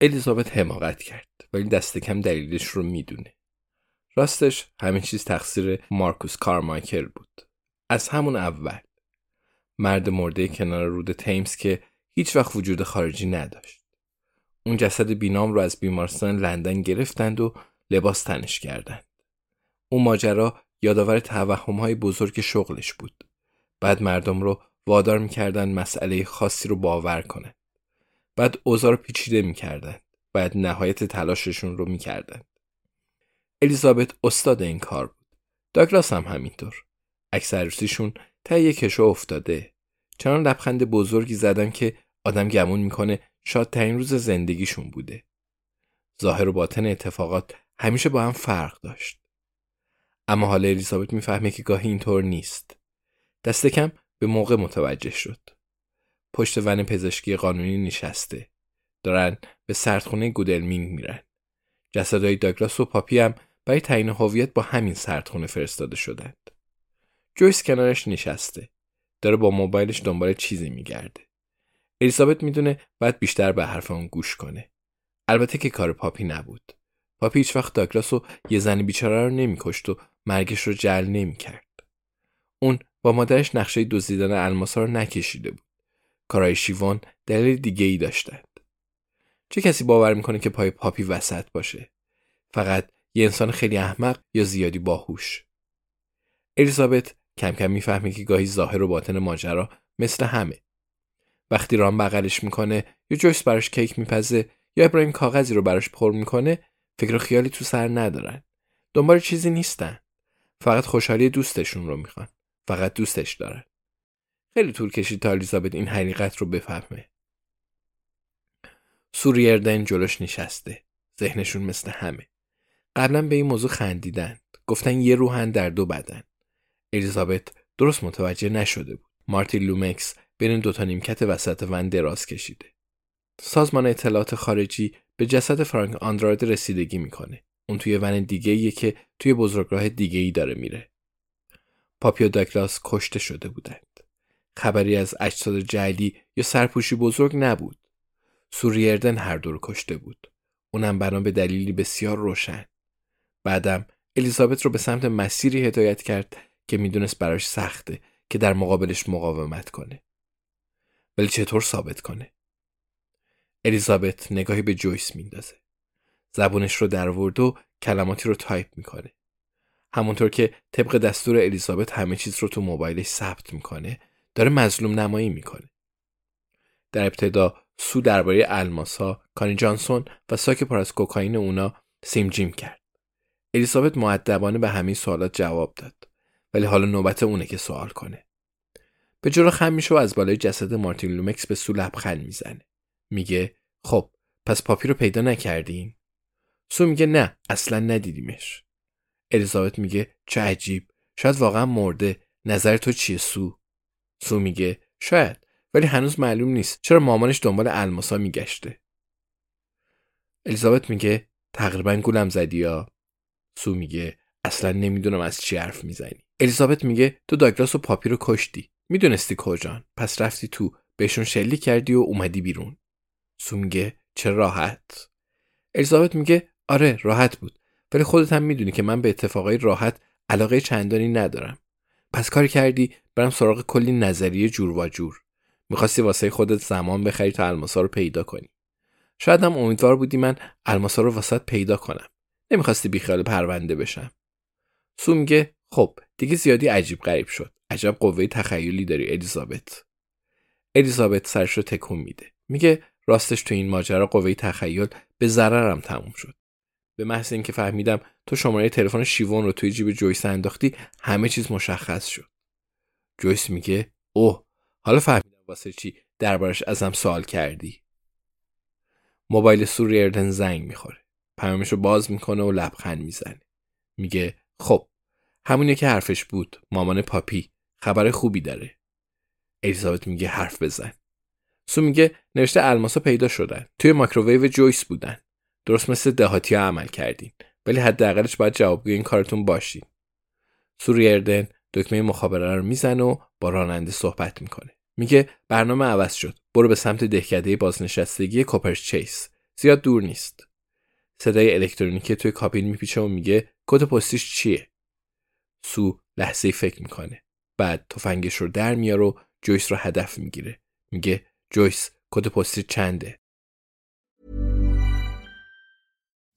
الیزابت حماقت کرد ولی دست کم دلیلش رو می‌دونه. راستش همه چیز تقصیر مارکوس کارمایکل بود. از همون اول. مرد مرده کنار رود تیمز که هیچ وقت وجود خارجی نداشت. اون جسد بینام رو از بیمارستان لندن گرفتند و لباس تنش کردند. اون ماجرا یادآور توهم‌های بزرگ شغلش بود. بعد مردم رو وادار می‌کردن مسئله خاصی رو باور کنند. بعد اوضاع رو پیچیده می‌کردند. بعد نهایت تلاششون رو می‌کردند. الیزابت استاد این کار بود. داگلاس هم همینطور. اکثر روسیشون ته کشو افتاده. چنان لبخند بزرگی زدن که آدم گمون می‌کنه شادترین روز زندگیشون بوده. ظاهر و باطن اتفاقات همیشه با هم فرق داشت. اما حالا الیزابت می‌فهمه که گاهی اینطور نیست. دست کم به موقع متوجه شد. پشت ون پزشکی قانونی نشسته. دارن به سردخونه گودلمینگ میرن. جسدهای داگلاس و پاپی هم برای تعیین هویت با همین سردخونه فرستاده شدند. جویس کنارش نشسته. داره با موبایلش دنبال چیزی میگرده. الیزابت می‌دونه باید بیشتر به حرف اون گوش کنه. البته که کار پاپی نبود. پاپی هیچ وقت داگلاس و یه زن بیچاره رو نمیکشت و مرگش رو جل نمی‌کرد. اون با مادرش نقشه دزدیدن الماسا رو نکشیده بود. کارهای شیوان دلیل دیگه ای داشتند. چه کسی باور می‌کنه که پای پاپی وسط باشه؟ فقط یه انسان خیلی احمق یا زیادی باهوش. الیزابت کم کم می‌فهمه که گاهی ظاهر و باطن ماجرا مثل همه. وقتی رام بغلش می‌کنه یا جویس براش کیک میپزه یا ابراهیم کاغذی رو براش پر می‌کنه فکر و خیالی تو سر ندارن. دنبال چیزی نیستن. فقط خوشحالی دوستشون رو می‌خوان. فقط دوستش دارن. خیلی طول کشید تا الیزابت این حقیقت رو بفهمه. سوریردن جلوش نشسته. ذهنشون مثل همه. قبلا به این موضوع خندیدن. گفتن یه روحن در دو بدن. الیزابت درست متوجه نشده بود. مارتین لومکس بین دوتا نیمکت وسط ون دراز کشیده. سازمان اطلاعات خارجی به جسد فرانک آندراد رسیدگی می‌کنه. اون توی ون دیگه ایه که توی بزرگراه دیگه ای داره میره. پاپی و داگلاس کشته شده بودند. خبری از اجساد جعلی یا سرپوشی بزرگ نبود. سو ریردن هر دو کشته بود. اونم بنا به دلیلی بسیار روشن. بعدم الیزابت رو به سمت مسیری هدایت کرد که می‌دونست براش سخته که در مقابلش مقاومت کنه. ولی چطور ثابت کنه؟ الیزابت نگاهی به جویس میندازه. زبونش رو در و کلماتی رو تایپ می‌کنه. همونطور که طبق دستور الیزابت همه چیز رو تو موبایلش ثبت می‌کنه داره مظلوم نمایی می‌کنه. در ابتدا سو درباره الماسا، کانی جانسون و ساک پر از کوکائین اونا سیم جیم کرد. الیزابت مؤدبانه به همه سوالات جواب داد. ولی حالا نوبت اونه که سوال کنه. به جلو خم میشه و از بالای جسد مارتین لومکس به سو لبخند می‌زنه. میگه خب پس پاپی رو پیدا نکردیم؟ سو میگه نه اصلا ندیدیمش. الیزابت میگه چه عجیب شاید واقعا مرده نظر تو چیه سو؟ سو میگه شاید ولی هنوز معلوم نیست چرا مامانش دنبال الماسا میگشته. الیزابت میگه تقریبا گولم زدی یا؟ سو میگه اصلا نمی‌دونم از چی حرف می‌زنی. الیزابت میگه تو داگلاس و پاپی رو کشتی. می‌دونستی کجان. پس رفتی تو بهشون شلی کردی و اومدی بیرون. سو میگه چه راحت. الیزابت میگه آره راحت بود. ولی خودت هم می‌دونی که من به اتفاقای راحت علاقه چندانی ندارم. پس کاری کردی؟ برم سراغ کلی نظریه جور و جور. می‌خواستی واسه خودت زمان بخری تا الماسا رو پیدا کنی. شاید هم امیدوار بودی من الماسا رو واسط پیدا کنم. نمی‌خواستی بیخیال پرونده بشم. سو میگه خب دیگه زیادی عجیب غریب شد. عجب قوه تخیلی داری الیزابت. الیزابت سرش رو تکون میده. میگه راستش تو این ماجرا قوه تخیل به ضررم تموم شد. به محض اینکه فهمیدم تو شماره تلفن شیوان رو توی جیب جویس انداختی همه چیز مشخص شد. جویس میگه اوه حالا فهمیدم واسه چی دربارش ازم سوال کردی. موبایل سو ریردن زنگ می‌خوره. پیامش رو باز می‌کنه و لبخند می‌زنه. میگه خب همونی که حرفش بود مامان پاپی خبر خوبی داره. الیزابت میگه حرف بزن. سو میگه نوشته الماسا پیدا شدن. توی مایکروویو جویس بودن. درست مثل دهاتی ها عمل کردین. ولی حداقلش باید جوابگوی این کارتون باشین. سوری اردن دکمه مخابره رو می‌زنه و با راننده صحبت می‌کنه. میگه برنامه عوض شد. برو به سمت دهکده بازنشستگی کوپرس چیس. زیاد دور نیست. صدای الکترونیکی توی کابین میپیچه و میگه کد پستیش چیه؟ سو لحظه فکر می‌کنه. بعد تفنگش رو در میاره و جویس رو هدف می‌گیره. میگه جویس کد پستی چنده؟